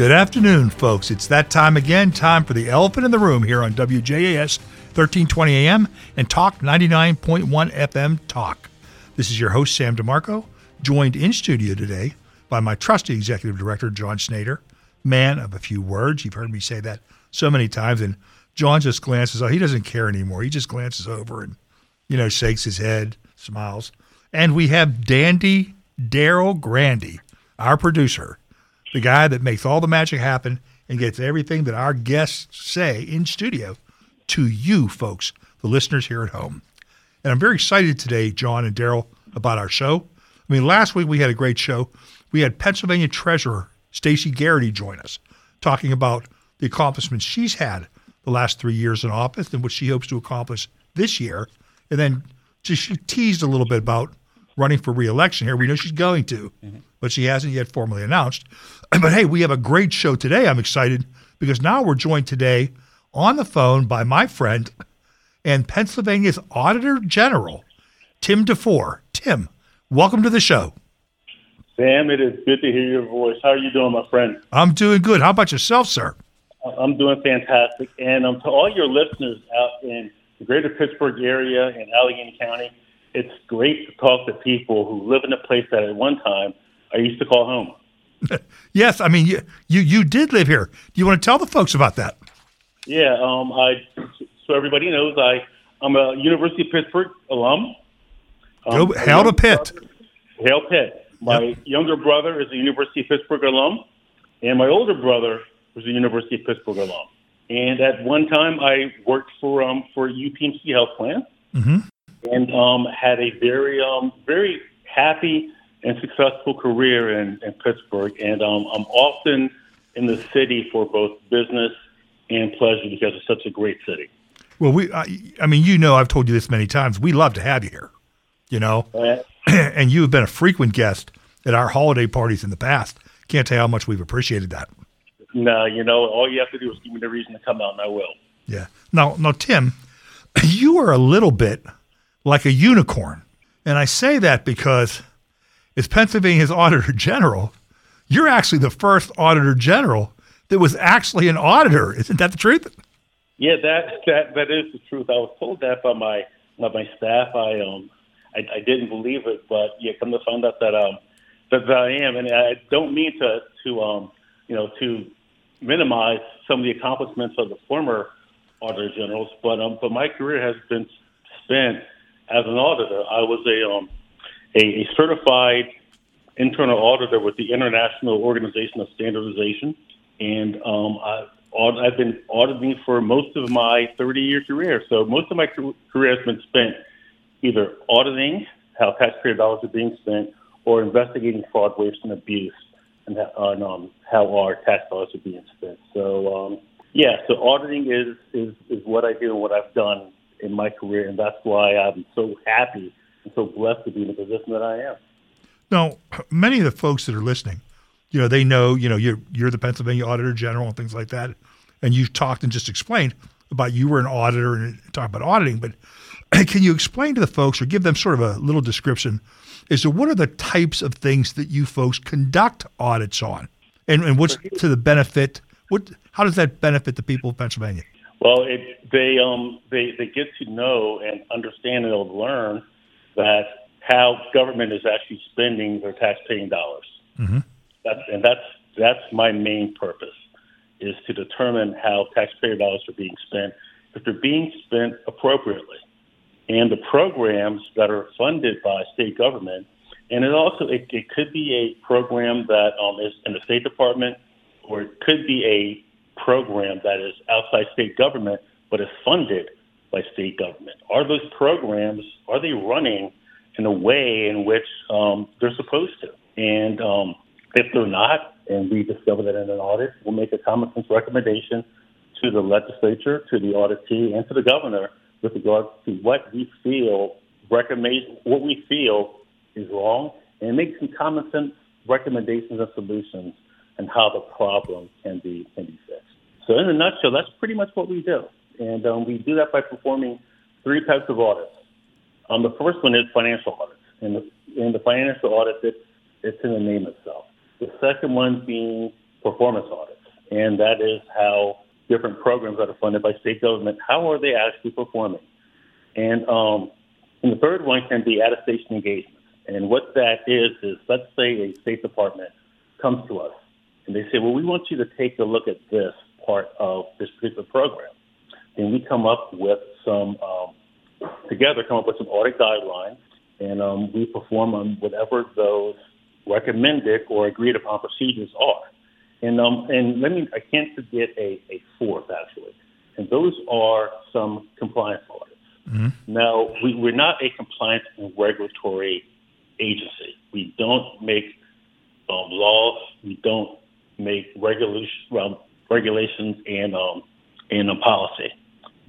Good afternoon, folks. It's that time again, time for the elephant in the room here on WJAS 1320 AM and Talk 99.1 FM Talk. This is your host, Sam DeMarco, joined in studio today by my trusty executive director, John Snyder, man of a few words. You've heard me say that so many times. And John just glances, oh, he doesn't care anymore. He just glances over and, you know, shakes his head, smiles. And we have Dandy Daryl Grandy, our producer the guy that makes all the magic happen and gets everything that our guests say in studio to you folks, the listeners here at home. And I'm very excited today, John and Daryl, about our show. I mean, last week we had a great show. We had Pennsylvania Treasurer Stacey Garrity join us, talking about the accomplishments she's had the last three years in office and what she hopes to accomplish this year. And then she teased a little bit about running for reelection here. We know she's going to, mm-hmm. but she hasn't yet formally announced. But hey, we have a great show today. I'm excited because now we're joined today on the phone by my friend and Pennsylvania's Auditor General, Tim DeFoor. Tim, welcome to the show. Sam, it is good to hear your voice. How are you doing, my friend? I'm doing good. How about yourself, sir? I'm doing fantastic. And um, to all your listeners out in the greater Pittsburgh area and Allegheny County, it's great to talk to people who live in a place that at one time I used to call home. yes, I mean you, you you did live here. Do you want to tell the folks about that? Yeah, um, I so everybody knows I I'm a University of Pittsburgh alum. Um, Go hail to Pitt. Brother, hail Pitt. My yep. younger brother is a University of Pittsburgh alum, and my older brother was a University of Pittsburgh alum. And at one time, I worked for um, for UPMC Health Plan, mm-hmm. And um, had a very um, very happy and successful career in, in Pittsburgh, and um, I'm often in the city for both business and pleasure because it's such a great city. Well, we, I, I mean, you know, I've told you this many times. We love to have you here, you know, and you have been a frequent guest at our holiday parties in the past. Can't tell you how much we've appreciated that. No, you know, all you have to do is give me the reason to come out, and I will. Yeah. Now, now, Tim, you are a little bit like a unicorn, and I say that because as Pennsylvania's Auditor General, you're actually the first Auditor General that was actually an auditor. Isn't that the truth? Yeah, that that that is the truth. I was told that by my by my staff. I um I, I didn't believe it, but yeah, come to find out that um that, that I am, and I don't mean to to um you know to minimize some of the accomplishments of the former auditor generals, but um but my career has been spent as an auditor. I was a um a, a certified internal auditor with the International Organization of Standardization, and um, I, I've been auditing for most of my 30-year career. So most of my career has been spent either auditing how taxpayer dollars are being spent or investigating fraud, waste, and abuse, and, on um, how our tax dollars are being spent. So um, yeah, so auditing is, is is what I do and what I've done in my career, and that's why I'm so happy I'm so blessed to be in the position that I am. Now, many of the folks that are listening, you know, they know, you know, you're you're the Pennsylvania Auditor General and things like that, and you've talked and just explained about you were an auditor and talk about auditing. But can you explain to the folks or give them sort of a little description as to what are the types of things that you folks conduct audits on, and, and what's to the benefit? What how does that benefit the people of Pennsylvania? Well, it, they um they they get to know and understand and they'll learn that how government is actually spending their tax-paying dollars. Mm-hmm. That's, and that's that's my main purpose is to determine how taxpayer dollars are being spent, if they're being spent appropriately, and the programs that are funded by state government. And it also it, it could be a program that um, is in the State Department, or it could be a program that is outside state government but is funded by state government? Are those programs are they running in a way in which um, they're supposed to? And um, if they're not, and we discover that in an audit, we'll make a common sense recommendation to the legislature, to the auditee, and to the governor with regard to what we feel recommend what we feel is wrong, and make some common sense recommendations and solutions and how the problem can be can be fixed. So, in a nutshell, that's pretty much what we do. And um, we do that by performing three types of audits. Um, the first one is financial audits. And the, and the financial audit, it's, it's in the name itself. The second one being performance audits, and that is how different programs that are funded by state government, how are they actually performing? And, um, and the third one can be attestation engagement. And what that is, is let's say a State Department comes to us and they say, well, we want you to take a look at this part of this particular program. And we come up with some, um, together, come up with some audit guidelines, and um, we perform on whatever those recommended or agreed upon procedures are. And, um, and let me, I can't forget a, a fourth, actually. And those are some compliance audits. Mm-hmm. Now, we, we're not a compliance and regulatory agency. We don't make um, laws. We don't make regulations. well, regulations and um, and a policy.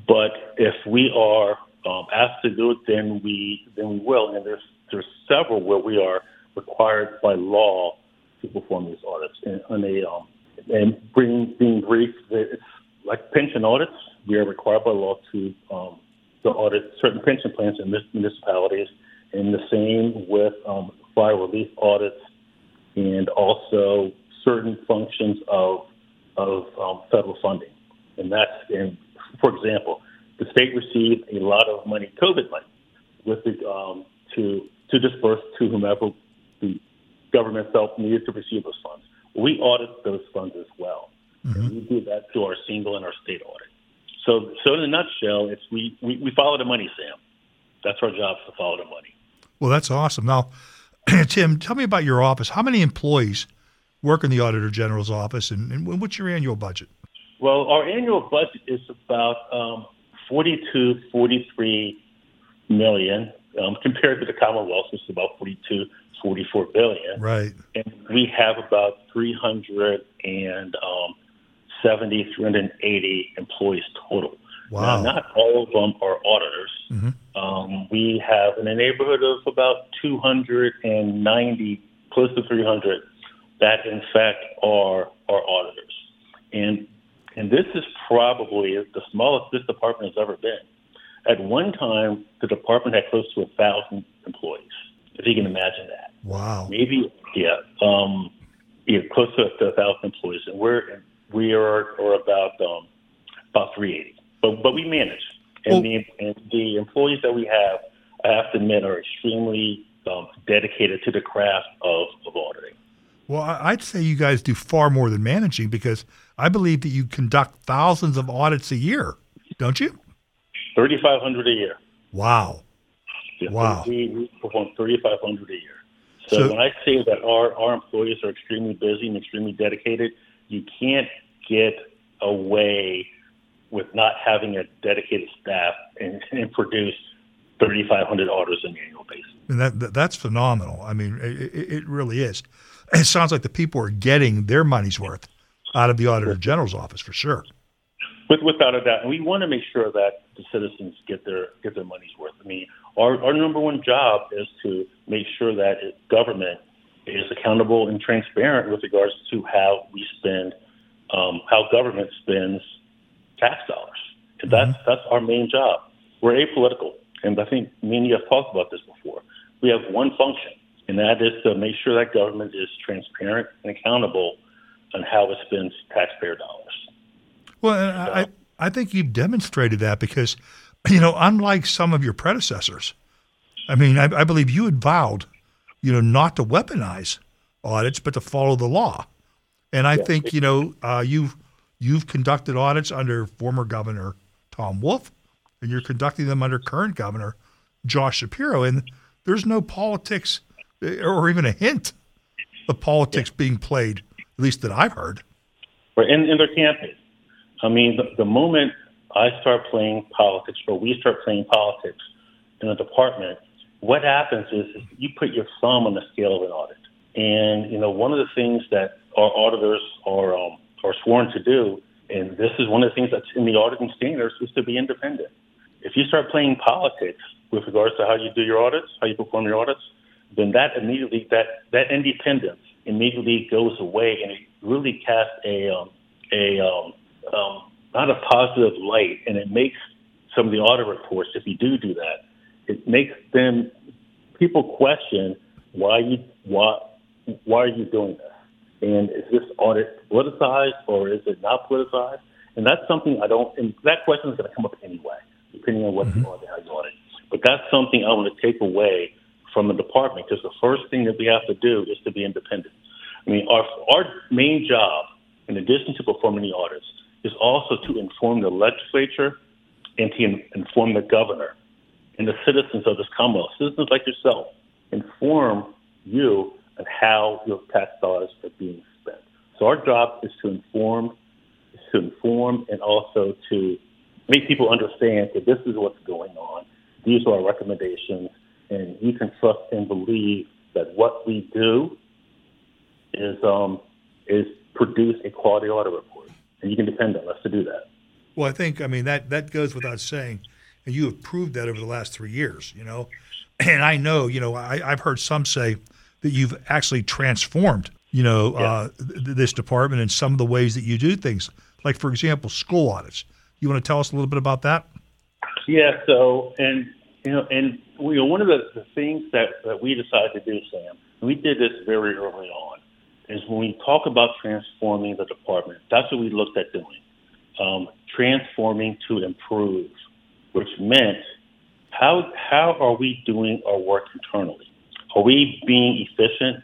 But if we are um, asked to do it, then we then we will. And there's there's several where we are required by law to perform these audits. And, and a um, and being being brief, it's like pension audits. We are required by law to um, to audit certain pension plans in municipalities, and the same with um, fire relief audits, and also certain functions of of um, federal funding. And that's, and for example, the state received a lot of money, COVID money, with the, um, to to disperse to whomever the government felt needed to receive those funds. We audit those funds as well. Mm-hmm. we do that through our single and our state audit. So, so in a nutshell, it's we, we, we follow the money, Sam. That's our job to follow the money. Well, that's awesome. Now, Tim, tell me about your office. How many employees work in the Auditor General's office, and, and what's your annual budget? Well, our annual budget is about um, 42, 43 million um, compared to the Commonwealth, which is about 42, 44 billion. Right. And we have about 300 and um, 70, 380 employees total. Wow. Now, not all of them are auditors. Mm-hmm. Um, we have in a neighborhood of about 290, close to 300, that in fact are are auditors. And and this is probably the smallest this department has ever been. At one time, the department had close to a thousand employees. If you can imagine that. Wow. Maybe yeah. Um, yeah, close to a thousand employees, and we're we are, are about um, about 380. But but we manage, and, the, and the employees that we have, I have to admit, are extremely um, dedicated to the craft of, of auditing. Well, I'd say you guys do far more than managing because I believe that you conduct thousands of audits a year, don't you? 3,500 a year. Wow. Yeah, wow. We, we perform 3,500 a year. So, so when I say that our, our employees are extremely busy and extremely dedicated, you can't get away with not having a dedicated staff and, and produce 3,500 orders on an annual basis. And that, that that's phenomenal. I mean, it, it, really is. It sounds like the people are getting their money's worth out of the Auditor General's office for sure. With, without a doubt, and we want to make sure that the citizens get their get their money's worth. I mean, our, our number one job is to make sure that government is accountable and transparent with regards to how we spend, um, how government spends tax dollars. And that's mm-hmm. that's our main job. We're apolitical, and I think me and you have talked about this before. We have one function, and that is to make sure that government is transparent and accountable on how it spends taxpayer dollars. Well, so, I I think you've demonstrated that because, you know, unlike some of your predecessors, I mean, I, I believe you had vowed you know, not to weaponize audits, but to follow the law. And I think, you know, uh, you've you've conducted audits under former Governor Tom Wolf, and you're conducting them under current Governor Josh Shapiro. And there's no politics or even a hint of politics yeah. being played, at least that I've heard. Right, in, and there can't. I mean, the, the moment I start playing politics, or we start playing politics in a department, what happens is, is you put your thumb on the scale of an audit. And, you know, one of the things that our auditors are, um, are sworn to do, and this is one of the things that's in the auditing standards, is to be independent. If you start playing politics with regards to how you do your audits, how you perform your audits, then that immediately, that, that independence immediately goes away and it really casts a, um, a um, um, not a positive light, and it makes some of the audit reports, if you do do that, it makes them people question why you why why are you doing this? And is this audit politicized or is it not politicized? And that's something I don't, and that question is going to come up anyway, depending on what mm-hmm. you audit, how you audit. But that's something I want to take away from the department because the first thing that we have to do is to be independent. I mean, our, our main job, in addition to performing the audits, is also to inform the legislature and to inform the governor and the citizens of this Commonwealth, citizens like yourself, inform you on how your tax dollars are being spent. So our job is to inform, is to inform, and also to make people understand that this is what's going on. These are our recommendations, and you can trust and believe that what we do is um, is produce a quality audit report, and you can depend on us to do that. Well, I think I mean that that goes without saying, and you have proved that over the last three years. You know, and I know you know I, I've heard some say that you've actually transformed you know yeah. uh, th- this department and some of the ways that you do things. Like for example, school audits. You want to tell us a little bit about that? Yeah. So and you know and you know one of the, the things that that we decided to do, Sam, and we did this very early on, is when we talk about transforming the department. That's what we looked at doing um, transforming to improve, which meant how how are we doing our work internally? Are we being efficient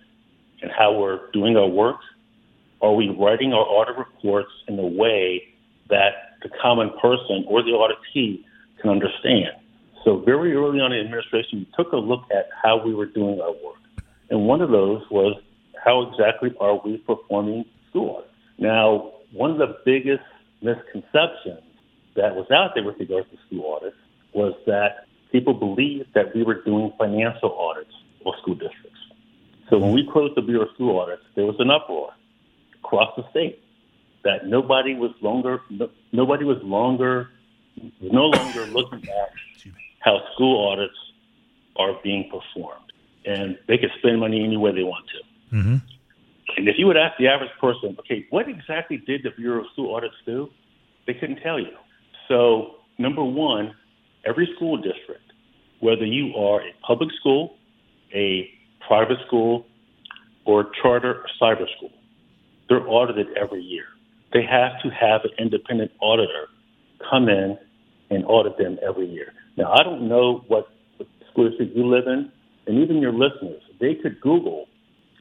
in how we're doing our work? Are we writing our audit reports in a way that the common person or the auditee can understand? So very early on in administration, we took a look at how we were doing our work. And one of those was how exactly are we performing school audits? Now, one of the biggest misconceptions that was out there with regards to school audits was that people believed that we were doing financial audits for school districts. So when we closed the Bureau of School Audits, there was an uproar across the state that nobody was longer nobody was longer no longer looking at how school audits are being performed, and they can spend money any way they want to. Mm-hmm. And if you would ask the average person, okay, what exactly did the Bureau of School Audits do? They couldn't tell you. So, number one, every school district, whether you are a public school, a private school, or charter or cyber school, they're audited every year. They have to have an independent auditor come in and audit them every year. Now, I don't know what school district you live in, and even your listeners, they could Google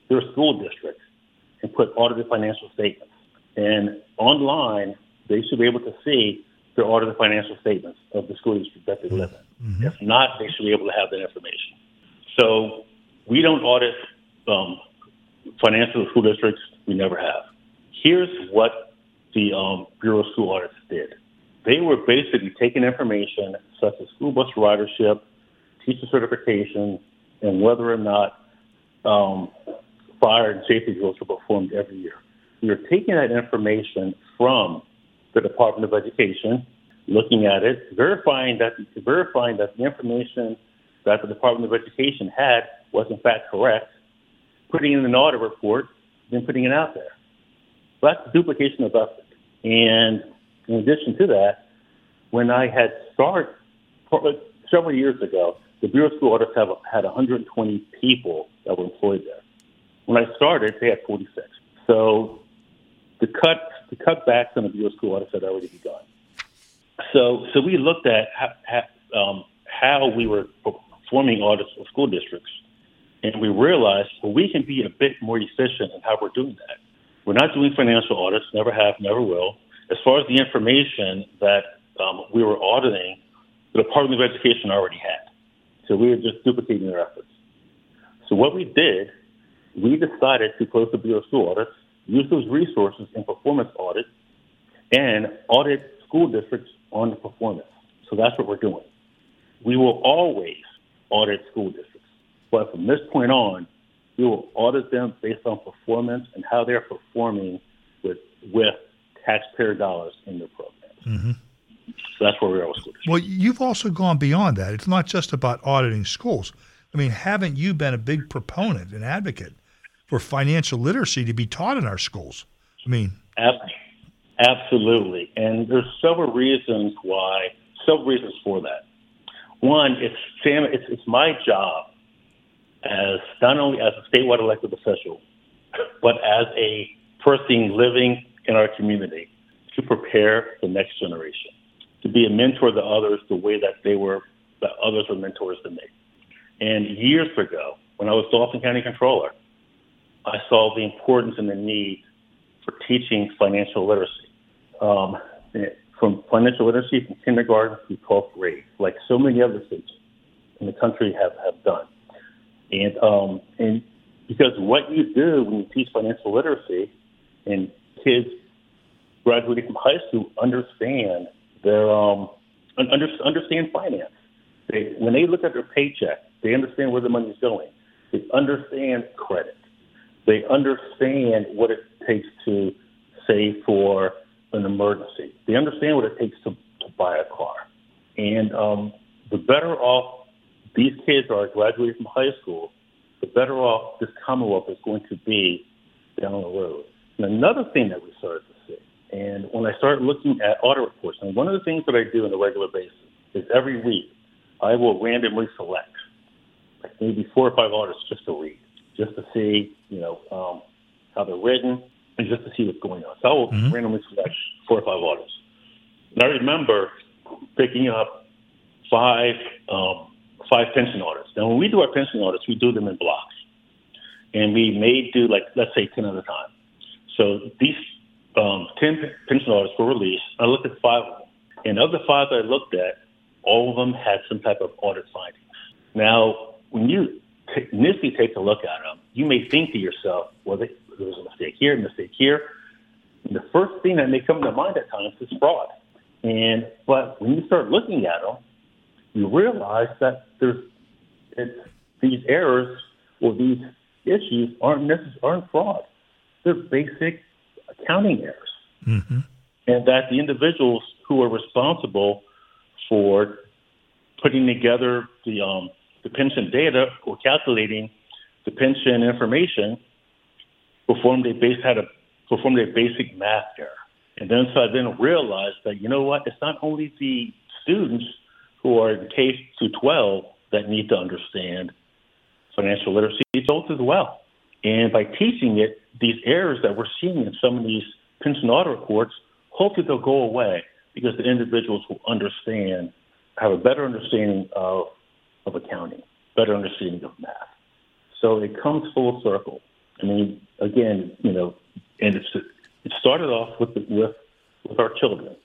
their school district and put audited financial statements. And online, they should be able to see their audited financial statements of the school district that they live in. Mm-hmm. If not, they should be able to have that information. So we don't audit um, financial school districts. We never have. Here's what the um, Bureau of School Audits did. They were basically taking information such as school bus ridership, teacher certification, and whether or not um, fire and safety drills were performed every year. We are taking that information from the Department of Education, looking at it, verifying that verifying that the information that the Department of Education had was in fact correct, putting in an audit report, then putting it out there. So that's duplication of effort. And in addition to that, when I had started several years ago, the Bureau of School Audits have had 120 people that were employed there. When I started, they had 46. So the cut the cutbacks on the Bureau of School Audits had already begun. So so we looked at how, how, um, how we were performing audits of school districts, and we realized well we can be a bit more efficient in how we're doing that. We're not doing financial audits, never have, never will. As far as the information that um, we were auditing, the Department of Education already had. So we were just duplicating their efforts. So what we did we decided to close the School Audits, use those resources in performance audits, and audit school districts on the performance. So that's what we're doing. We will always audit school districts, but from this point on, we will audit them based on performance and how they're performing with with taxpayer dollars in their programs. Mm-hmm. So that's where we are with school districts. Well, you've also gone beyond that. It's not just about auditing schools. I mean, haven't you been a big proponent and advocate for financial literacy to be taught in our schools. I mean, absolutely. And there's several reasons why, several reasons for that. One, it's Sam, it's, it's my job as not only as a statewide elected official, but as a person living in our community to prepare the next generation, to be a mentor to others the way that they were, that others were mentors to me. And years ago, when I was Dauphin County Controller, I saw the importance and the need for teaching financial literacy. Um, from financial literacy from kindergarten through 12th grade, like so many other states in the country have, have done. And, um, and because what you do when you teach financial literacy and kids graduating from high school understand their, um, under, understand finance. They, when they look at their paycheck, they understand where the money is going. They understand credit. They understand what it takes to save for an emergency. They understand what it takes to, to buy a car. And um, the better off these kids are graduating from high school, the better off this Commonwealth is going to be down the road. And another thing that we started to see, and when I started looking at audit reports, and one of the things that I do on a regular basis is every week I will randomly select like maybe four or five audits just to read, just to see, you know, um, how they're written, and just to see what's going on. So I will mm-hmm. randomly select four or five audits. And I remember picking up five um, five pension audits. Now, when we do our pension audits, we do them in blocks, and we may do like let's say ten at a time. So these um, ten pension audits were released. I looked at five of them, and of the five that I looked at, all of them had some type of audit findings. Now, when you t- initially take a look at them, you may think to yourself, well, there was a mistake here, a mistake here. And the first thing that may come to mind at times is fraud. And but when you start looking at them, you realize that there's these errors or these issues aren't necess- aren't fraud. They're basic accounting errors, mm-hmm. and that the individuals who are responsible for putting together the um, the pension data or calculating the pension information performed a base had a performed a basic math error. And then so I then realized that you know what, it's not only the students who are in K to 12 that need to understand financial literacy, adults as well. And by teaching it, these errors that we're seeing in some of these pension audit reports, hopefully they'll go away because the individuals will understand, have a better understanding of of accounting, better understanding of math. So it comes full circle. I mean, again, you know, and it's it started off with the, with with our children,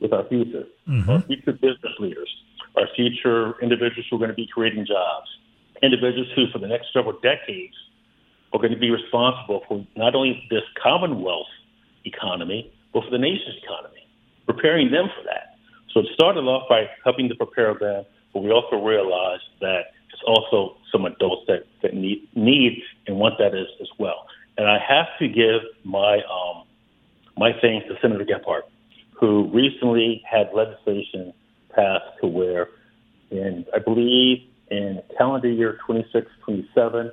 with our future, mm-hmm. our future business leaders, our future individuals who are going to be creating jobs, individuals who, for the next several decades, are going to be responsible for not only this Commonwealth economy, but for the nation's economy, preparing them for that. So it started off by helping to prepare them but we also realized that it's also some adults that, that need need and want that as, as well. And I have to give my um, my thanks to Senator Gebhard, who recently had legislation passed to where, and I believe in calendar year 26, 27,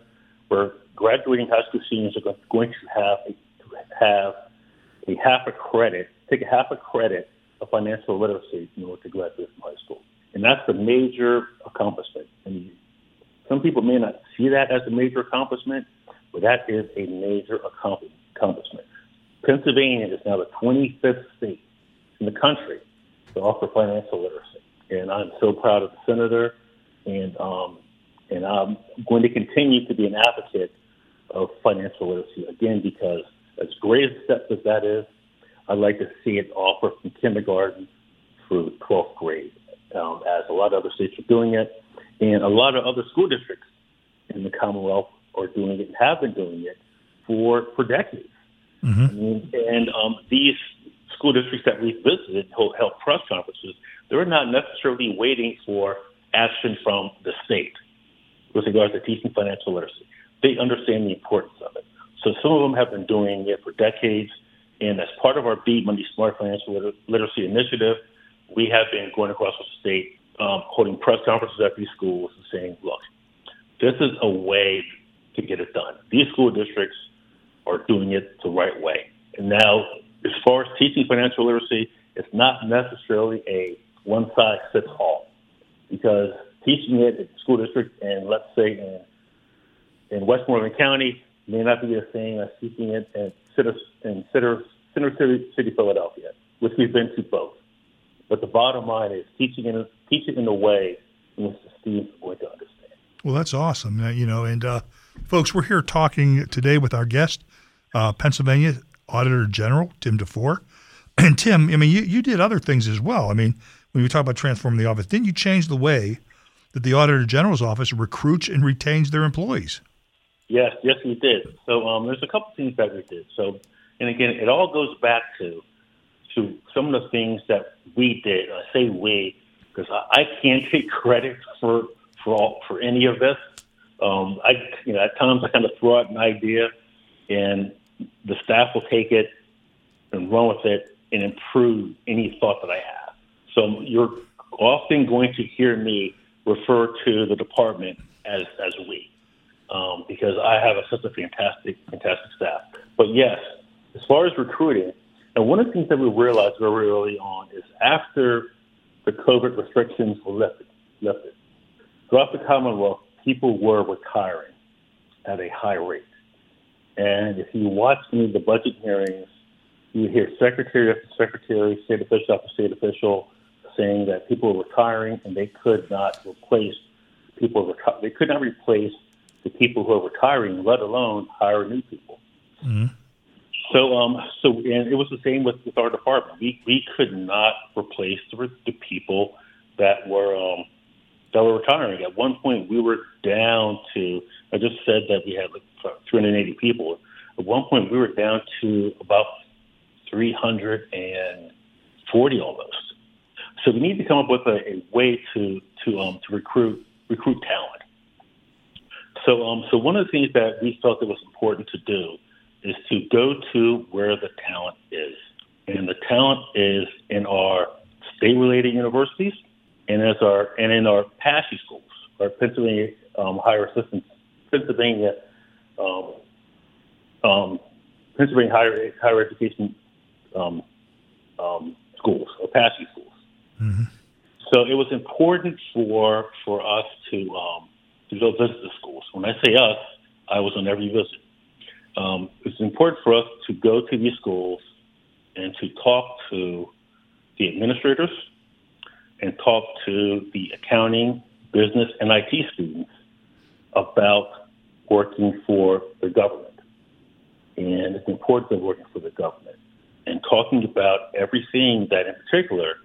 where graduating high school seniors are going to have a, have a half a credit, take a half a credit of financial literacy in order to graduate from high school. And that's a major accomplishment. And some people may not see that as a major accomplishment, but that is a major accomplishment. Pennsylvania is now the 25th state in the country to offer financial literacy. And I'm so proud of the senator, and um, and I'm going to continue to be an advocate of financial literacy again because as great a step as that is, I'd like to see it offered from kindergarten through 12th grade um, as a lot of other states are doing it, and a lot of other school districts in the Commonwealth are doing it and have been doing it for for decades. Mm-hmm. Mean, and um, these school districts that we've visited, held press conferences, they're not necessarily waiting for action from the state with regards to teaching financial literacy. They understand the importance of it. So some of them have been doing it for decades. And as part of our Beat Money Smart Financial Literacy Initiative, we have been going across the state, um, holding press conferences at these schools and saying, look, this is a way to get it done. These school districts are doing it the right way. And now, as far as teaching financial literacy, it's not necessarily a one size fits all because teaching it at the school district and let's say in, in Westmoreland County may not be the same as teaching it in Center, in Center, Center City, City, Philadelphia, which we've been to both. But the bottom line is teaching in, teaching in a way in which the students are going to understand. Well, that's awesome. Uh, you know, and uh, folks, we're here talking today with our guest, uh, Pennsylvania Auditor General Tim DeFoor. And Tim, I mean, you, you did other things as well. I mean, when you talk about transforming the office, didn't you change the way that the Auditor General's office recruits and retains their employees? Yes, yes, we did. So um, there's a couple things that we did. So, and again, it all goes back to to some of the things that we did. I say we because I, I can't take credit for for all, for any of this. Um, I, you know, at times I kind of throw out an idea, and the staff will take it and run with it and improve any thought that I have. So you're often going to hear me refer to the department as as we, um, because I have a, such a fantastic fantastic staff. But yes, as far as recruiting, and one of the things that we realized very early on is after the COVID restrictions were lifted, lifted throughout the Commonwealth, people were retiring at a high rate. And if you watch any of the budget hearings, you hear secretary after secretary, state official after state official saying that people were retiring and they could not replace people. They could not replace the people who are retiring, let alone hire new people. Mm-hmm. So, um, so, and it was the same with, with our department. We we could not replace the, the people that were um, that were retiring. At one point, we were down to, I just said that we had like 380 people. At one point, we were down to about 340 almost. So we need to come up with a, a way to to um, to recruit recruit talent. So um, so one of the things that we felt it was important to do is to go to where the talent is, and the talent is in our state-related universities and as our and in our PASSHE schools, our Pennsylvania um, Higher Assistance, Pennsylvania, um, um, Pennsylvania Higher Higher Education um, um, schools or PASSHE schools. Mm-hmm. So it was important for for us to um, to go visit the schools. When I say us, I was on every visit. Um, it's important for us to go to these schools and to talk to the administrators, and talk to the accounting, business, and IT students about working for the government and the importance of working for the government and talking about everything that, in particular,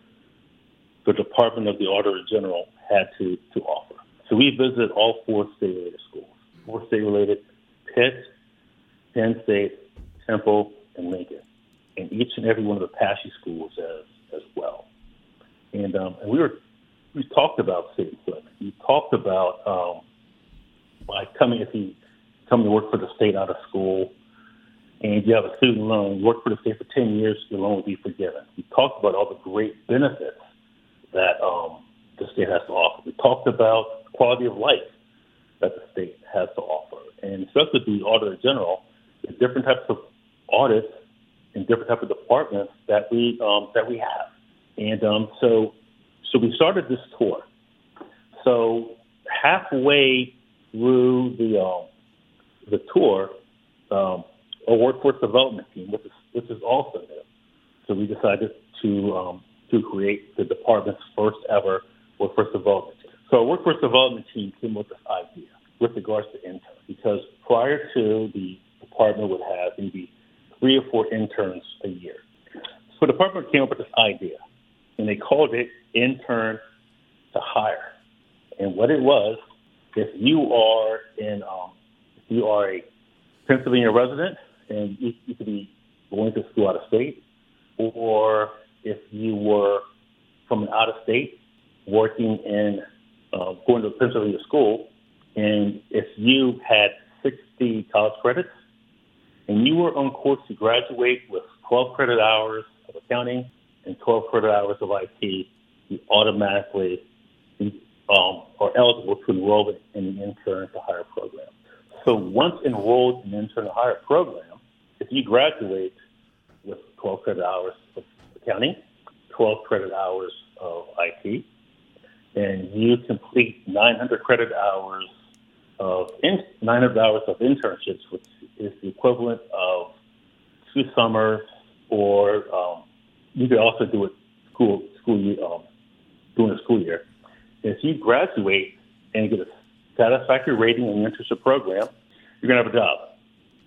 the Department of the Auditor General had to, to offer. So we visited all four state-related schools, four state-related, Pitt, Penn State, Temple, and Lincoln, and each and every one of the PASSHE schools as, as well. And, um, and we were we talked about state employment. We talked about um, by coming if you come to work for the state out of school, and you have a student loan, you work for the state for ten years, your loan will be forgiven. We talked about all the great benefits that um, the state has to offer. We talked about quality of life that the state has to offer, and especially the auditor general, the different types of audits in different types of departments that we um, that we have. And um, so, so we started this tour. So halfway through the um, the tour, um, a workforce development team, which is which is also new. So we decided to um, to create the department's first ever workforce development. So our workforce development team came up with this idea with regards to interns, because prior to the department would have maybe three or four interns a year. So the department came up with this idea and they called it intern to hire. And what it was, if you are in, um, if you are a Pennsylvania resident and you, you could be going to school out of state, or if you were from an out of state working in uh, going to Pennsylvania school, and if you had 60 college credits and you were on course to graduate with 12 credit hours of accounting and 12 credit hours of IT, you automatically um, are eligible to enroll in the intern to hire program. So once enrolled in the intern to hire program, if you graduate with 12 credit hours of accounting, 12 credit hours of IT, and you complete 900 credit hours of in, 900 hours of internships, which is the equivalent of two summers, or um, you could also do it school school year, um, during the school year. If you graduate and get a satisfactory rating in your internship program, you're going to have a job.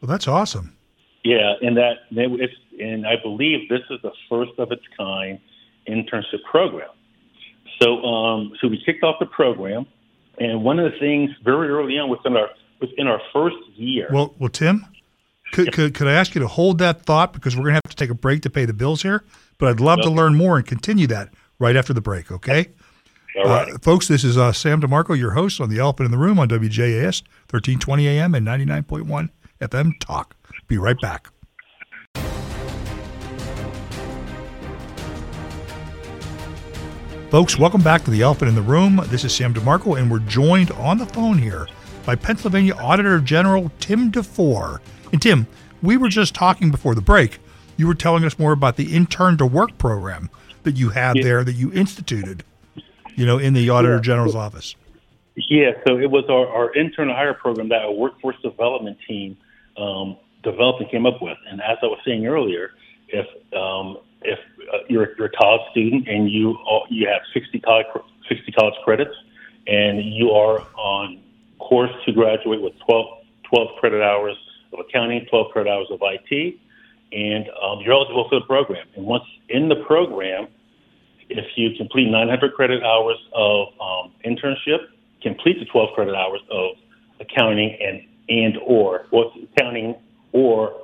Well, that's awesome. Yeah, and that it's, and I believe this is the first of its kind internship program. So, um, so we kicked off the program, and one of the things very early on within our within our first year. Well, well, Tim, could, could, could I ask you to hold that thought because we're going to have to take a break to pay the bills here? But I'd love to learn more and continue that right after the break. Okay. All right. Uh, folks, this is uh, Sam DeMarco, your host on The Elephant in the Room on WJAS, 1320 AM and 99.1 FM Talk. Be right back. Folks, welcome back to The Elephant in the Room. This is Sam DeMarco, and we're joined on the phone here by Pennsylvania Auditor General Tim DeFoor. And Tim, we were just talking before the break. You were telling us more about the intern to work program that you had Yeah. there that you instituted, you know, in the Auditor Yeah. General's office. Yeah, so it was our, our internal hire program that our workforce development team um, developed and came up with. And as I was saying earlier, if um, if uh, you're, you're a college student and you are- you have 60 college 60 college credits and you are on course to graduate with 12, 12 credit hours of accounting, 12 credit hours of IT, and um, you're eligible for the program. And once in the program, if you complete 900 credit hours of um, internship, complete the 12 credit hours of accounting and and or well, accounting or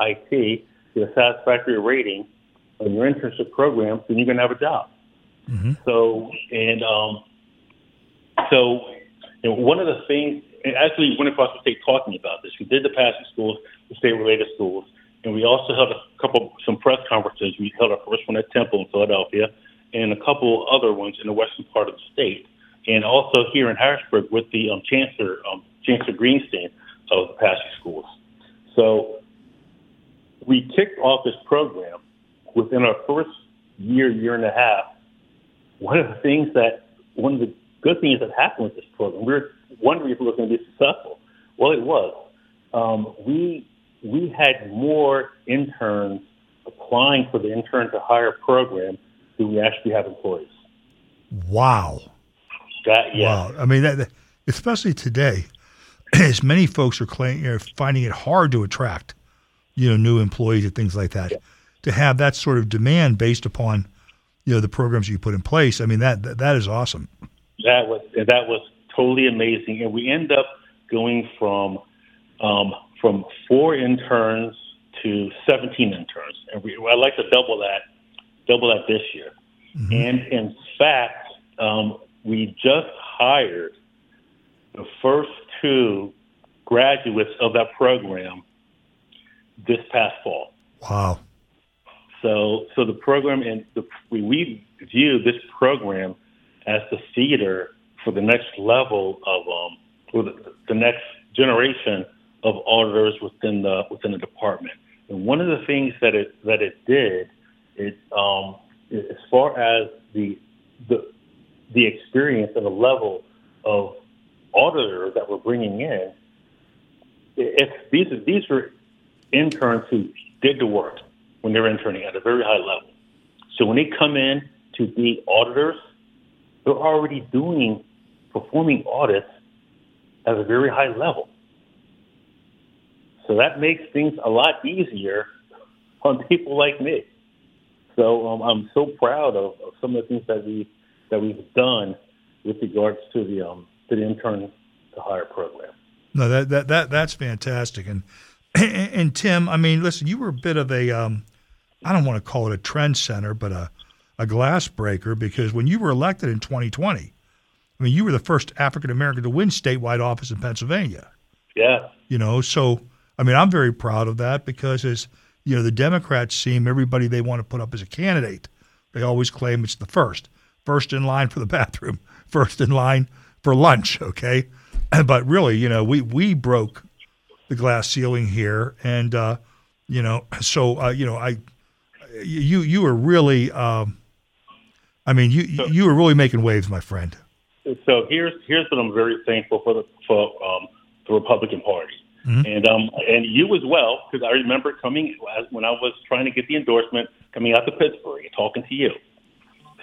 IT, get a satisfactory rating your internship program, then you're going to have a job. So and um, so you know, one of the things, and actually, went across the state talking about this. We did the PASSHE schools, the state-related schools, and we also held a couple, some press conferences. We held our first one at Temple in Philadelphia, and a couple other ones in the western part of the state, and also here in Harrisburg with the um, Chancellor, um, Chancellor Greenstein of the PASSHE schools. So we kicked off this program within our first year, year and a half. One of the things that, one of the good things that happened with this program, we were wondering if it was going to be successful. Well, it was. Um, we we had more interns applying for the intern to hire program than we actually have employees. Wow. That yeah, Wow. I mean, that, especially today, as many folks are claiming, know, finding it hard to attract, you know, new employees and things like that. To have that sort of demand based upon, you know, the programs you put in place. I mean, that that, that is awesome. that was that was totally amazing, and we end up going from um, from four interns to 17 interns, and we, I'd like to double that, double that this year. And in fact, um, we just hired the first two graduates of that program this past fall. Wow. So, so the program and the, we, view this program as the feeder for the next level of um, for the, the next generation of auditors within the within the department. And one of the things that it that it did, it um, as far as the the the experience and the level of auditors that we're bringing in, if these these were interns who did the work when they're interning at a very high level. So when they come in to be auditors, they're already doing performing audits at a very high level. So that makes things a lot easier on people like me. So um, I'm so proud of, of some of the things that we that we've done with regards to the um, to the intern to hire program. No, that that that that's fantastic. And and, and Tim, I mean, listen, you were a bit of a um, I don't want to call it a trend center, but a a glass breaker because when you were elected in 2020, I mean, you were the first African American to win statewide office in Pennsylvania. Yeah, You know, so I mean, I'm very proud of that because as you know, the Democrats seem everybody they want to put up as a candidate, they always claim it's the first, first in line for the bathroom, first in line for lunch. Okay, but really, you know, we we broke the glass ceiling here, and uh, you know, so uh, you know, I you you were really, um, I mean, you you were really making waves, my friend. So here's here's what I'm very thankful for the for um, the Republican Party. Mm-hmm. And um, and you as well, because I remember coming when I was trying to get the endorsement, coming out to Pittsburgh and talking to you.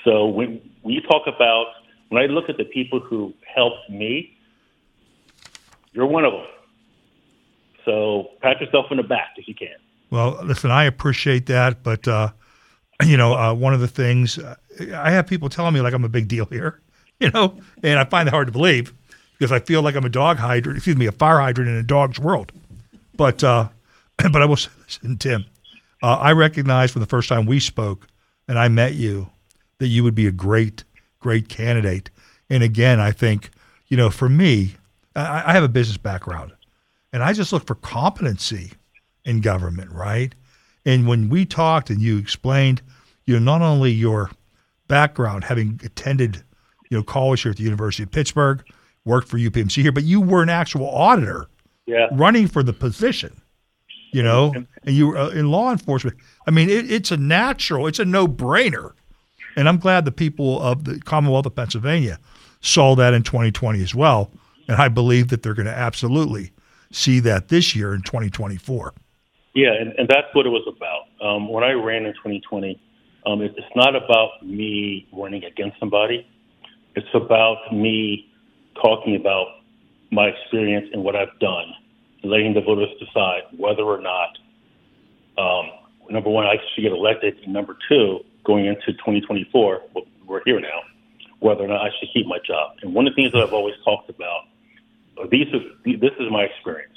So when we talk about when I look at the people who helped me, you're one of them. So pat yourself in the back if you can. Well, listen, I appreciate that, but uh, you know, uh, one of the things uh, I have people telling me like I'm a big deal here, you know, and I find it hard to believe because I feel like I'm a dog hydrant, excuse me, a fire hydrant in a dog's world. But uh, but I will say this, listen, Tim, uh, I recognize from the first time we spoke and I met you that you would be a great, great candidate. And again, I think, you know, for me, I, I have a business background and I just look for competency in government, right? And when we talked and you explained, you know, not only your background, having attended, you know, college here at the University of Pittsburgh, worked for UPMC here, but you were an actual auditor yeah. running for the position, you know, and you were uh, in law enforcement. I mean, it, it's a natural, it's a no brainer. And I'm glad the people of the Commonwealth of Pennsylvania saw that in 2020 as well. And I believe that they're going to absolutely see that this year in 2024. Yeah, and, and that's what it was about. Um, when I ran in 2020, um, it, it's not about me running against somebody. It's about me talking about my experience and what I've done, letting the voters decide whether or not, um, number one, I should get elected, and number two, going into 2024, we're here now, whether or not I should keep my job. And one of the things that I've always talked about, these are, this is my experience.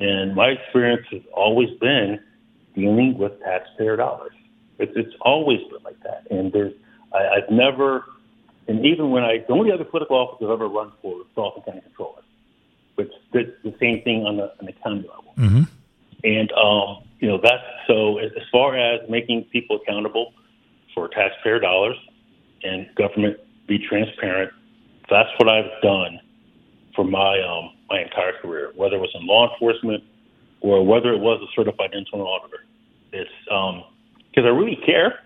And my experience has always been dealing with taxpayer dollars. It's, it's always been like that. And there's, I, I've never and even when I, the only other political office I've ever run for was Dauphin County Controller, which did the same thing on the, on the county level. Mm-hmm. And, um, you know, that's so as, as far as making people accountable for taxpayer dollars and government be transparent, that's what I've done for my, um, my entire career, whether it was in law enforcement or whether it was a certified internal auditor. It's, um, because I really care,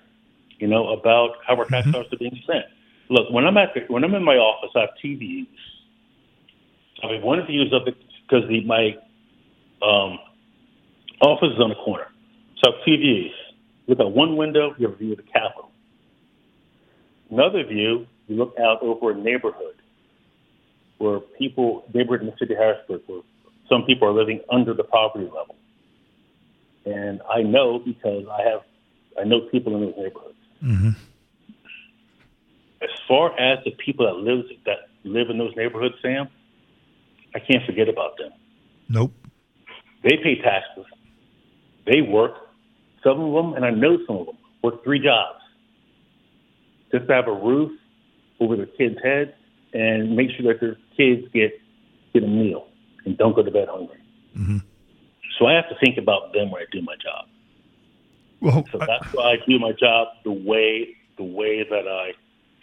you know, about how our tax mm-hmm. dollars are being spent. Look, when I'm at the, when I'm in my office, I have TVs. I have one view is of the because the my um, office is on the corner, so I have out one window, you have a view of the Capitol. Another view, you look out over a neighborhood where people, neighborhood in the city of Harrisburg, where some people are living under the poverty level. And I know because I have, I know people in those neighborhoods. Mm-hmm as far as the people that live that live in those neighborhoods, Sam, I can't forget about them. Nope. They pay taxes. They work. Some of them, and I know some of them, work three jobs just to have a roof over their kids' heads and make sure that their kids get get a meal and don't go to bed hungry. Mm-hmm. So I have to think about them when I do my job. Well, so that's I, why I do my job the way the way that I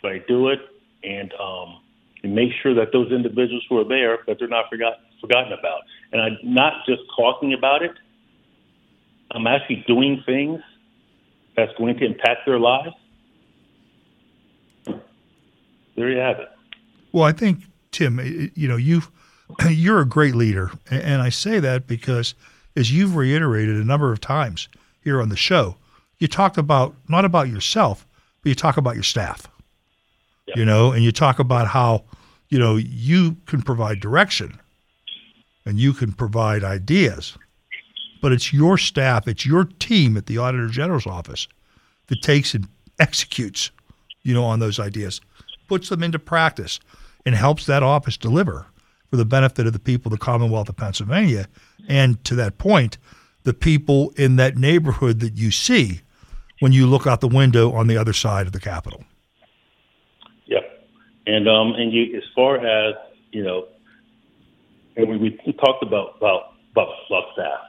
but I do it and um, and make sure that those individuals who are there that they're not forgot, forgotten about. And I'm not just talking about it. I'm actually doing things that's going to impact their lives. There you have it. Well, I think Tim, you know, you you're a great leader, and I say that because as you've reiterated a number of times here on the show, you talk about not about yourself, but you talk about your staff. You know, and you talk about how, you know, you can provide direction and you can provide ideas, but it's your staff, it's your team at the Auditor General's office that takes and executes, you know, on those ideas, puts them into practice, and helps that office deliver for the benefit of the people of the Commonwealth of Pennsylvania. And to that point, the people in that neighborhood that you see when you look out the window on the other side of the Capitol. And um, and you, as far as you know, and we, we talked about about about Flux staff,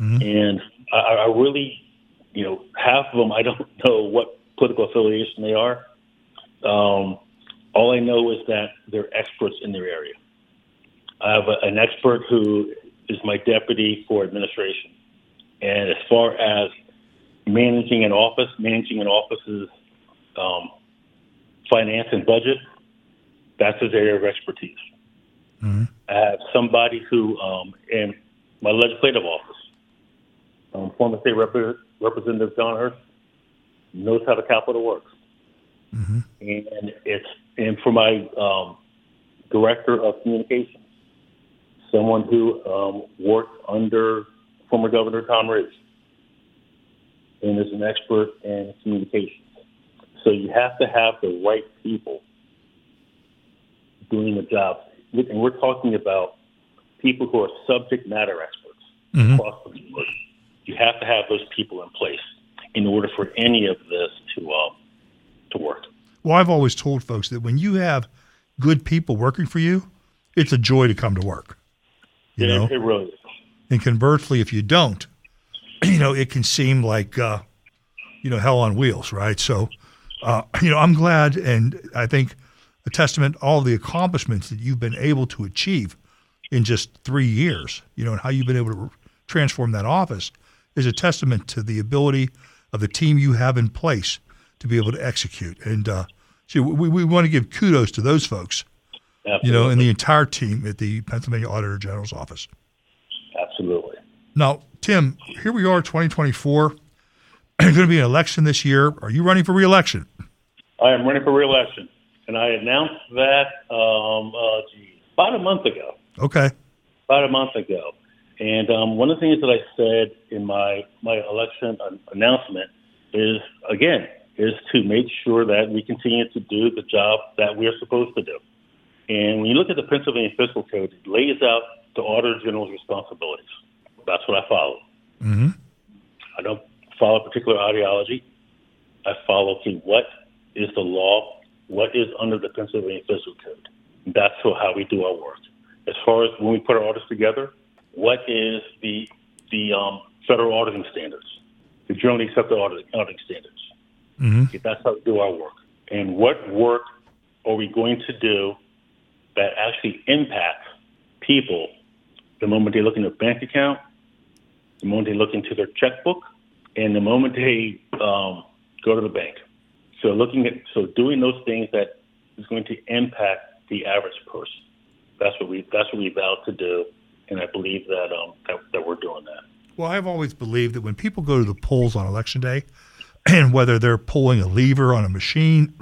mm-hmm. and I, I really, you know, half of them I don't know what political affiliation they are. Um, all I know is that they're experts in their area. I have a, an expert who is my deputy for administration, and as far as managing an office, managing an office's um, finance and budget, that's his area of expertise. Mm-hmm. I have somebody who, um, and my legislative office. Um, former state Rep- Representative John Hurst knows how the Capitol works, mm-hmm. and it's and for my um, director of communications, someone who um, worked under former Governor Tom Ridge and is an expert in communications. So you have to have the right people doing the job. And we're talking about people who are subject matter experts mm-hmm. across the board. You have to have those people in place in order for any of this to uh, to work. Well, I've always told folks that when you have good people working for you, it's a joy to come to work. You yeah, know, it really is. And conversely, if you don't, you know, it can seem like uh, you know hell on wheels, right? So, uh, you know, I'm glad, and I think a testament all the accomplishments that you've been able to achieve in just three years. You know, and how you've been able to transform that office is a testament to the ability of the team you have in place to be able to execute. And uh, so we, we want to give kudos to those folks, Absolutely. you know, and the entire team at the Pennsylvania Auditor General's office. Absolutely. Now, Tim, here we are, 2024. There's going to be an election this year. Are you running for reelection? I am running for reelection, and I announced that um, uh, geez, about a month ago. Okay. About a month ago, and um, one of the things that I said in my my election announcement is again is to make sure that we continue to do the job that we are supposed to do. And when you look at the Pennsylvania Fiscal Code, it lays out the Auditor General's responsibilities. That's what I follow. Mm-hmm. I don't follow a particular ideology. I follow through what is the law, what is under the Pennsylvania Fiscal Code. That's how we do our work. As far as when we put our audits together, what is the the um, federal auditing standards, the generally accepted auditing, auditing standards. Mm-hmm. Okay, that's how we do our work. And what work are we going to do that actually impacts people the moment they look in their bank account, the moment they look into their checkbook, and the moment they um, go to the bank. So looking at so doing those things that is going to impact the average person. That's what we that's what we vowed to do and I believe that, um, that, that we're doing that. Well, I've always believed that when people go to the polls on election day, and whether they're pulling a lever on a machine,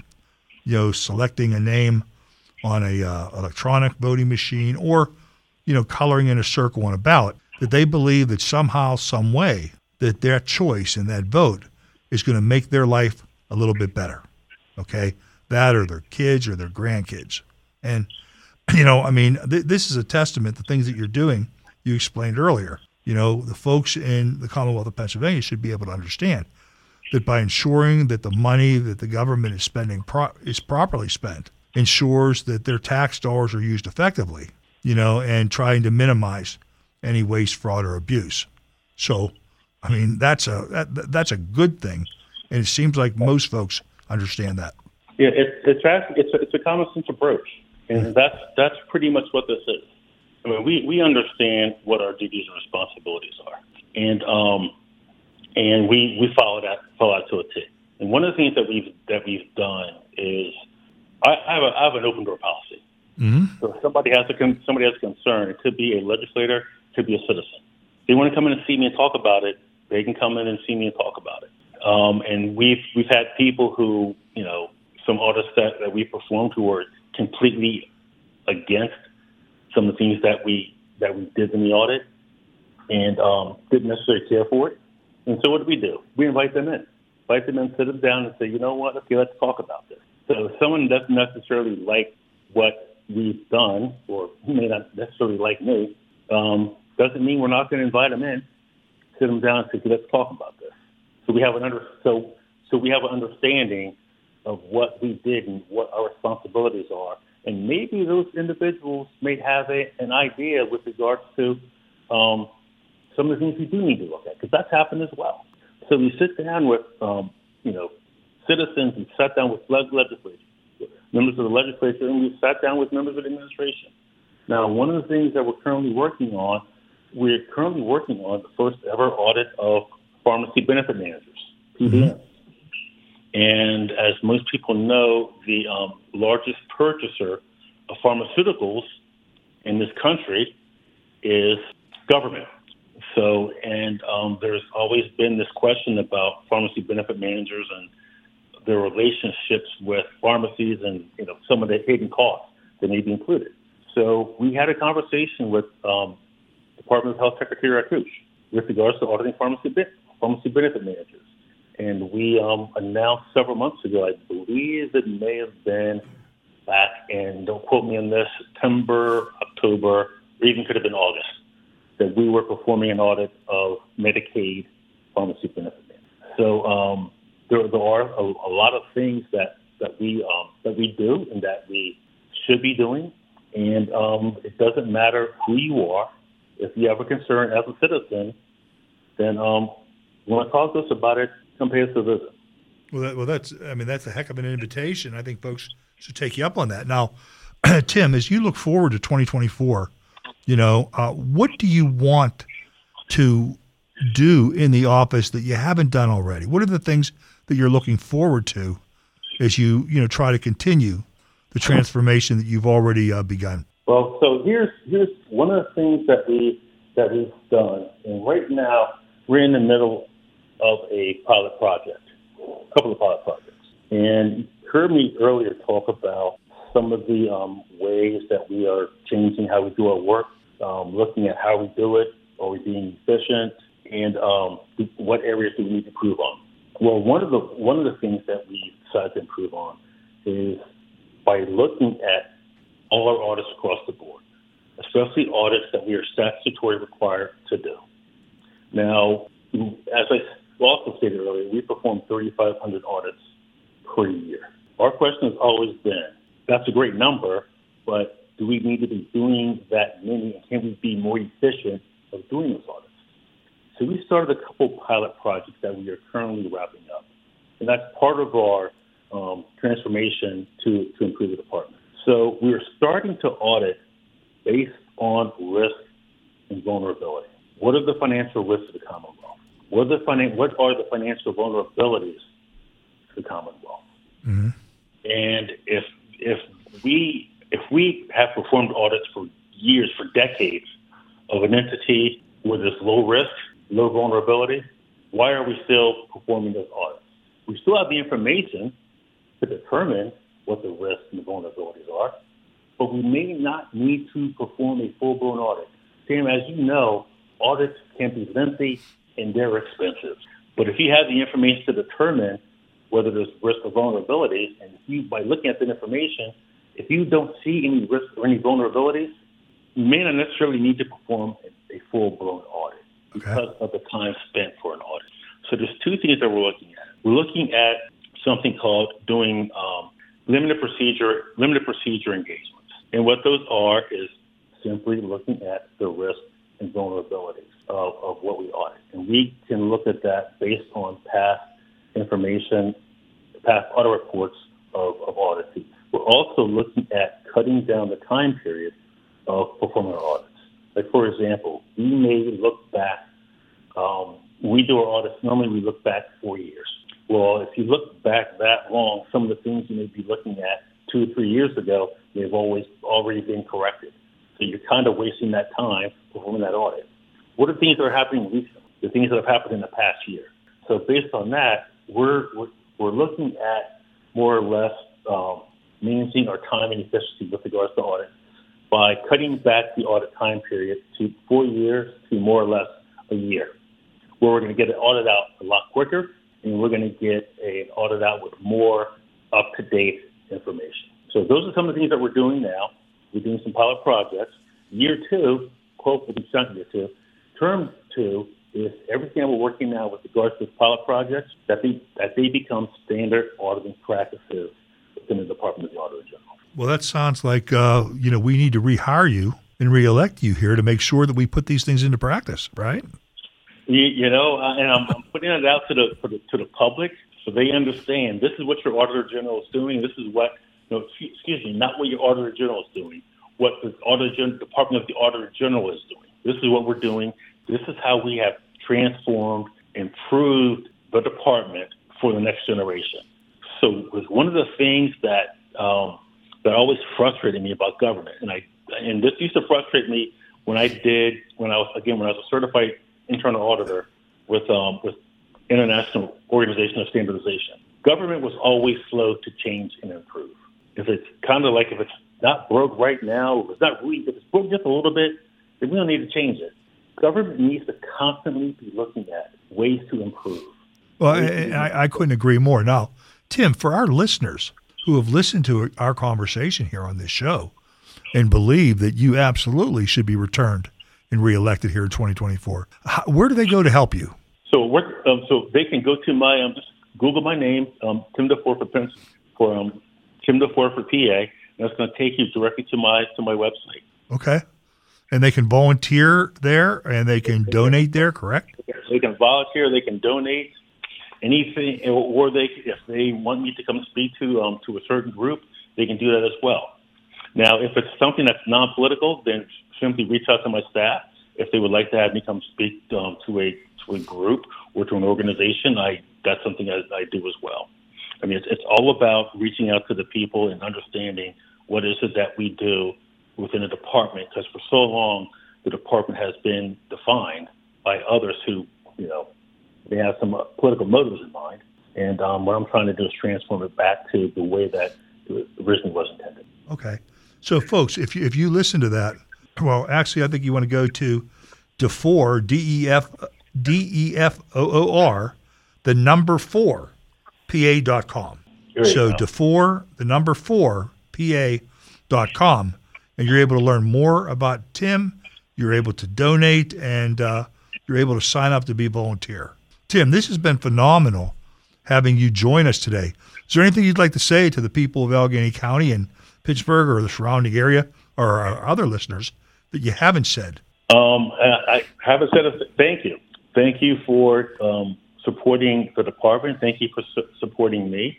you know, selecting a name on a uh, electronic voting machine, or you know, coloring in a circle on a ballot, that they believe that somehow, some way, that their choice and that vote is going to make their life a little bit better. Okay, that or their kids or their grandkids, and you know, I mean, th- this is a testament to the things that you're doing. You explained earlier. You know, the folks in the Commonwealth of Pennsylvania should be able to understand that by ensuring that the money that the government is spending pro- is properly spent, ensures that their tax dollars are used effectively. You know, and trying to minimize any waste, fraud, or abuse. So, I mean, that's a that, that's a good thing, and it seems like most folks understand that. Yeah, it's it's it's a, it's a common sense approach. And that's that's pretty much what this is. I mean, we, we understand what our duties and responsibilities are, and um, and we, we follow that follow that to a T. And one of the things that we've that we've done is I, I have a, I have an open door policy. Mm-hmm. So if somebody has a somebody has a concern, it could be a legislator, it could be a citizen. They want to come in and see me and talk about it. They can come in and see me and talk about it. Um, and we've we've had people who you know some audits that, that we performed who were completely against some of the things that we that we did in the audit and um, didn't necessarily care for it. And so what do we do? We invite them in, invite them in, sit them down, and say, you know what? Okay, let's talk about this. So if someone doesn't necessarily like what we've done, or may not necessarily like me, um, doesn't mean we're not going to invite them in, sit them down, and say, okay, let's talk about this. So we have an under so so we have an understanding of what we did and what our responsibilities are. And maybe those individuals may have a, an idea with regards to um, some of the things we do need to look at, because that's happened as well. So we sit down with, um, you know, citizens and sat down with legislators, members of the legislature, and we sat down with members of the administration. Now, one of the things that we're currently working on, we're currently working on the first ever audit of pharmacy benefit managers, PBMs. Mm-hmm. And as most people know, the um, largest purchaser of pharmaceuticals in this country is government. So, and um, there's always been this question about pharmacy benefit managers and their relationships with pharmacies and you know some of the hidden costs that may be included. So we had a conversation with um, Department of Health Secretary Arkoosh with regards to auditing pharmacy, pharmacy benefit managers. And we um, announced several months ago, I believe it may have been back in, don't quote me on this, September, October, or even could have been August, that we were performing an audit of Medicaid pharmacy benefit. So um, there, there are a, a, lot of things that, that, we, um, that we do and that we should be doing. And um, it doesn't matter who you are. If you have a concern as a citizen, then um, you want to talk to us about it, come pay us a visit. Well, that, well, that's I mean that's a heck of an invitation. I think folks should take you up on that. Now, Tim, as you look forward to 2024, you know, uh, what do you want to do in the office that you haven't done already? What are the things that you're looking forward to as you you know try to continue the transformation that you've already uh, begun? Well, so here's here's one of the things that we that we've done, and right now we're in the middle of a pilot project, a couple of pilot projects. And you heard me earlier talk about some of the um, ways that we are changing how we do our work, um, looking at how we do it, are we being efficient, and um, what areas do we need to improve on. Well, one of the one of the things that we decided to improve on is by looking at all our audits across the board, especially audits that we are statutory required to do. Now, as I also stated earlier, we perform 3,500 audits per year. Our question has always been, that's a great number, but do we need to be doing that many and can we be more efficient of doing those audits? So we started a couple pilot projects that we are currently wrapping up. And that's part of our um, transformation to, to improve the department. So we are starting to audit based on risk and vulnerability. What are the financial risks of the Commonwealth? What are the, finan- what are the financial vulnerabilities to the Commonwealth? Mm-hmm. And if if we if we have performed audits for years, for decades, of an entity with this low risk, low vulnerability, why are we still performing those audits? We still have the information to determine what the risks and the vulnerabilities are, but we may not need to perform a full blown audit. Sam, as you know, audits can be lengthy and they're expensive. But if you have the information to determine whether there's risk or vulnerabilities, and if you, by looking at that information, if you don't see any risk or any vulnerabilities, you may not necessarily need to perform a full-blown audit okay. because of the time spent for an audit. So there's two things that we're looking at. We're looking at something called doing um, limited procedure limited procedure engagements, and what those are is simply looking at the risk and vulnerabilities of, of what we audit. And we can look at that based on past information, past audit reports of, of auditing. We're also looking at cutting down the time period of performing our audits. Like, for example, we may look back, um, we do our audits, normally we look back four years. Well, if you look back that long, some of the things you may be looking at two or three years ago may have always already been corrected. So you're kind of wasting that time performing that audit. What are things that are happening recently? The things that have happened in the past year. So based on that, we're we're, we're looking at more or less um, managing our time and efficiency with regards to audit by cutting back the audit time period to four years to more or less a year, where we're going to get an audit out a lot quicker and we're going to get an audit out with more up to date information. So those are some of the things that we're doing now. We're doing some pilot projects. Year two, quote, will be sent year two, Term two is everything we're working now with regards to pilot projects that they that they become standard auditing practices within the Department of the Auditor General. Well, that sounds like uh, you know we need to rehire you and reelect you here to make sure that we put these things into practice, right? You, you know, uh, and I'm, I'm, putting it out to the, the to the public so they understand this is what your Auditor General is doing. This is what no, excuse me, not what your Auditor General is doing. What the Auditor Gen- Department of the Auditor General is doing. This is what we're doing. This is how we have transformed, improved the department for the next generation. So it was one of the things that um, that always frustrated me about government, and I and this used to frustrate me when I did when I was again when I was a certified internal auditor with um, with International Organization of Standardization. Government was always slow to change and improve. If it's kind of like if it's not broke right now, if it's not weak, if it's broke just a little bit, then we don't need to change it. Government needs to constantly be looking at ways to improve. Well, I, I couldn't agree more. Now, Tim, for our listeners who have listened to our conversation here on this show and believe that you absolutely should be returned and reelected here in 2024, how, where do they go to help you? So, um, so they can go to my um, just Google my name, um, Tim DeFoor for for um, Tim DeFoor for PA, and that's going to take you directly to my to my website. Okay, and they can volunteer there and they can donate there, correct? They can volunteer, they can donate anything, or they if they want me to come speak to um, to a certain group, they can do that as well. Now, if it's something that's non-political, then simply reach out to my staff. If they would like to have me come speak um, to a to a group or to an organization, I that's something I, I do as well. I mean, it's, it's all about reaching out to the people and understanding what is it that we do within a department. Because for so long, the department has been defined by others who, you know, they have some uh, political motives in mind. And um, what I'm trying to do is transform it back to the way that it originally was intended. Okay. So, folks, if you, if you listen to that, well, actually, I think you want to go to DeFoor, D E F D E F O O R, the number four, PA.com. So, DeFoor, the number four, PA.com. And you're able to learn more about Tim. You're able to donate and uh, you're able to sign up to be a volunteer. Tim, this has been phenomenal having you join us today. Is there anything you'd like to say to the people of Allegheny County and Pittsburgh or the surrounding area or our other listeners that you haven't said? Um, I haven't said a th- thank you. Thank you for um, supporting the department. Thank you for su- supporting me.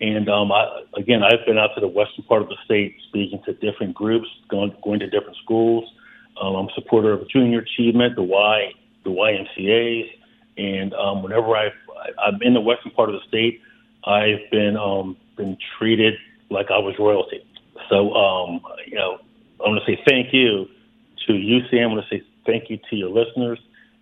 And um, I, again, I've been out to the western part of the state speaking to different groups, going, going to different schools. Um, I'm a supporter of junior achievement, the Y, the YMCA's, and um, whenever I've, I'm in the western part of the state, I've been um, been treated like I was royalty. So, um, you know, I want to say thank you to Sam. I want to say thank you to your listeners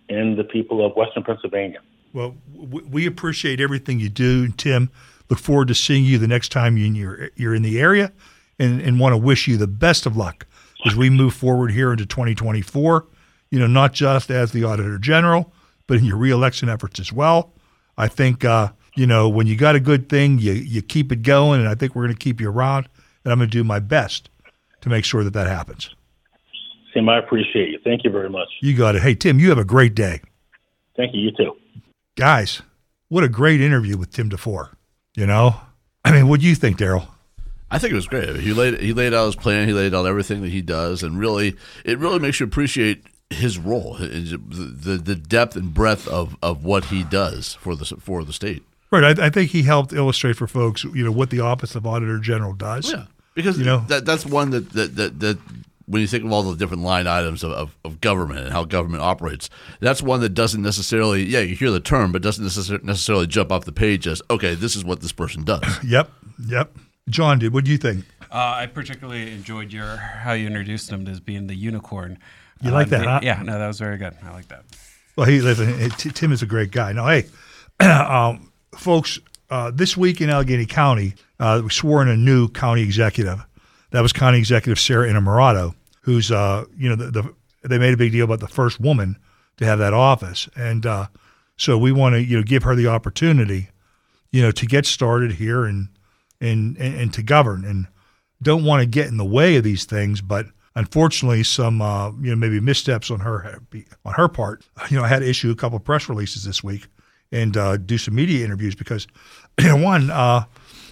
and the people of Western Pennsylvania. Well, we appreciate everything you do, Tim. Look forward to seeing you the next time you're you're in the area, and, and want to wish you the best of luck as we move forward here into 2024. You know, not just as the Auditor General, but in your reelection efforts as well. I think uh, you know when you got a good thing, you you keep it going, and I think we're going to keep you around. And I'm going to do my best to make sure that that happens. Tim, I appreciate you. Thank you very much. You got it. Hey, Tim, you have a great day. Thank you. You too. Guys, what a great interview with Tim DeFoor. You know, I mean, what do you think, Daryl? I think it was great. He laid he laid out his plan. He laid out everything that he does, and really, it really makes you appreciate his role, the the depth and breadth of, of what he does for the for the state. Right. I, I, think he helped illustrate for folks, you know, what the Office of Auditor General does. Yeah, because you know that that's one that that that, that when you think of all the different line items of, of, of, government and how government operates, that's one that doesn't necessarily, yeah, you hear the term, but doesn't necessarily jump off the page as, okay, this is what this person does. yep, yep. John, did what do you think? Uh, I particularly enjoyed your how you introduced him as being the unicorn. You like that, the, huh? Yeah, no, that was very good. I like that. Well, he listen. Tim is a great guy. Now, hey, um, folks, uh, this week in Allegheny County, uh, we swore in a new county executive. That was County Executive Sara Innamorato, who's uh, you know the, the, they made a big deal about the first woman to have that office, and uh, so we want to you know give her the opportunity, you know, to get started here and and and, and to govern, and don't want to get in the way of these things, but unfortunately, some uh, you know maybe missteps on her on her part. You know, I had to issue a couple press releases this week and uh, do some media interviews because, you know, one uh,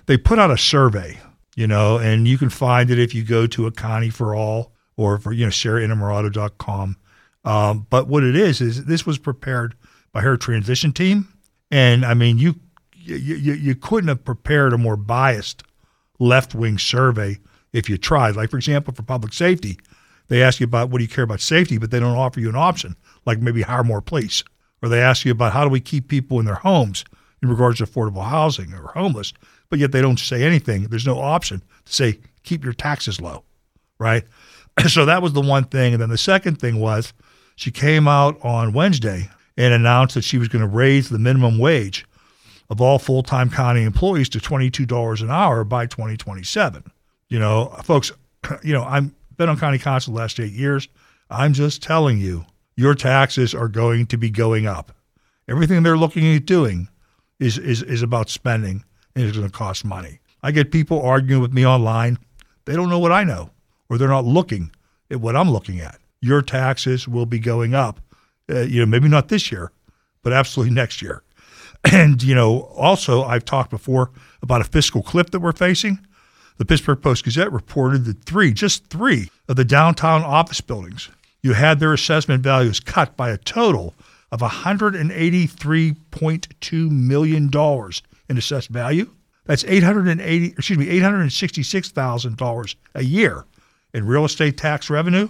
they put out a survey, you know, and you can find it if you go to a Connie for All or for you know SaraInnamorato.com. Um, but what it is is this was prepared by her transition team, and I mean you you you couldn't have prepared a more biased left wing survey if you tried. Like, for example, for public safety, they ask you about what do you care about safety, but they don't offer you an option, like maybe hire more police. Or they ask you about how do we keep people in their homes in regards to affordable housing or homeless, but yet they don't say anything. There's no option to say keep your taxes low, right? so that was the one thing. And then the second thing was, She came out on Wednesday and announced that she was going to raise the minimum wage of all full time county employees to $22 an hour by 2027. You know, folks, you know, I've been on county council the last eight years. I'm just telling you, your taxes are going to be going up. Everything they're looking at doing is, is, is about spending and it's going to cost money. I get people arguing with me online. They don't know what I know, or they're not looking at what I'm looking at. Your taxes will be going up. Uh, you know, maybe not this year, but absolutely next year. And, you know, also, I've talked before about a fiscal cliff that we're facing. The Pittsburgh Post Gazette reported that three, just three, of the downtown office buildings, you had their assessment values cut by a total of $183.2 million in assessed value. That's 880, excuse me, $866,000 a year in real estate tax revenue.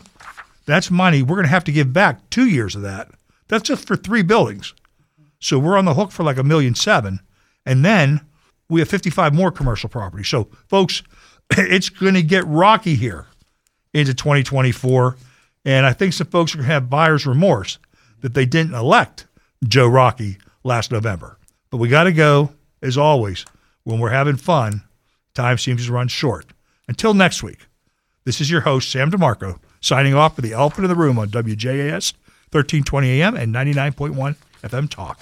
That's money we're going to have to give back two years of that. That's just for three buildings. So we're on the hook for like a million seven. And then we have 55 more commercial properties. So, folks, it's going to get rocky here into 2024. And I think some folks are going to have buyer's remorse that they didn't elect Joe Rockey last November. But we got to go, as always, when we're having fun, time seems to run short. Until next week, this is your host, Sam DeMarco, signing off for the elephant in the room on WJAS 1320 AM and 99.1 FM Talk.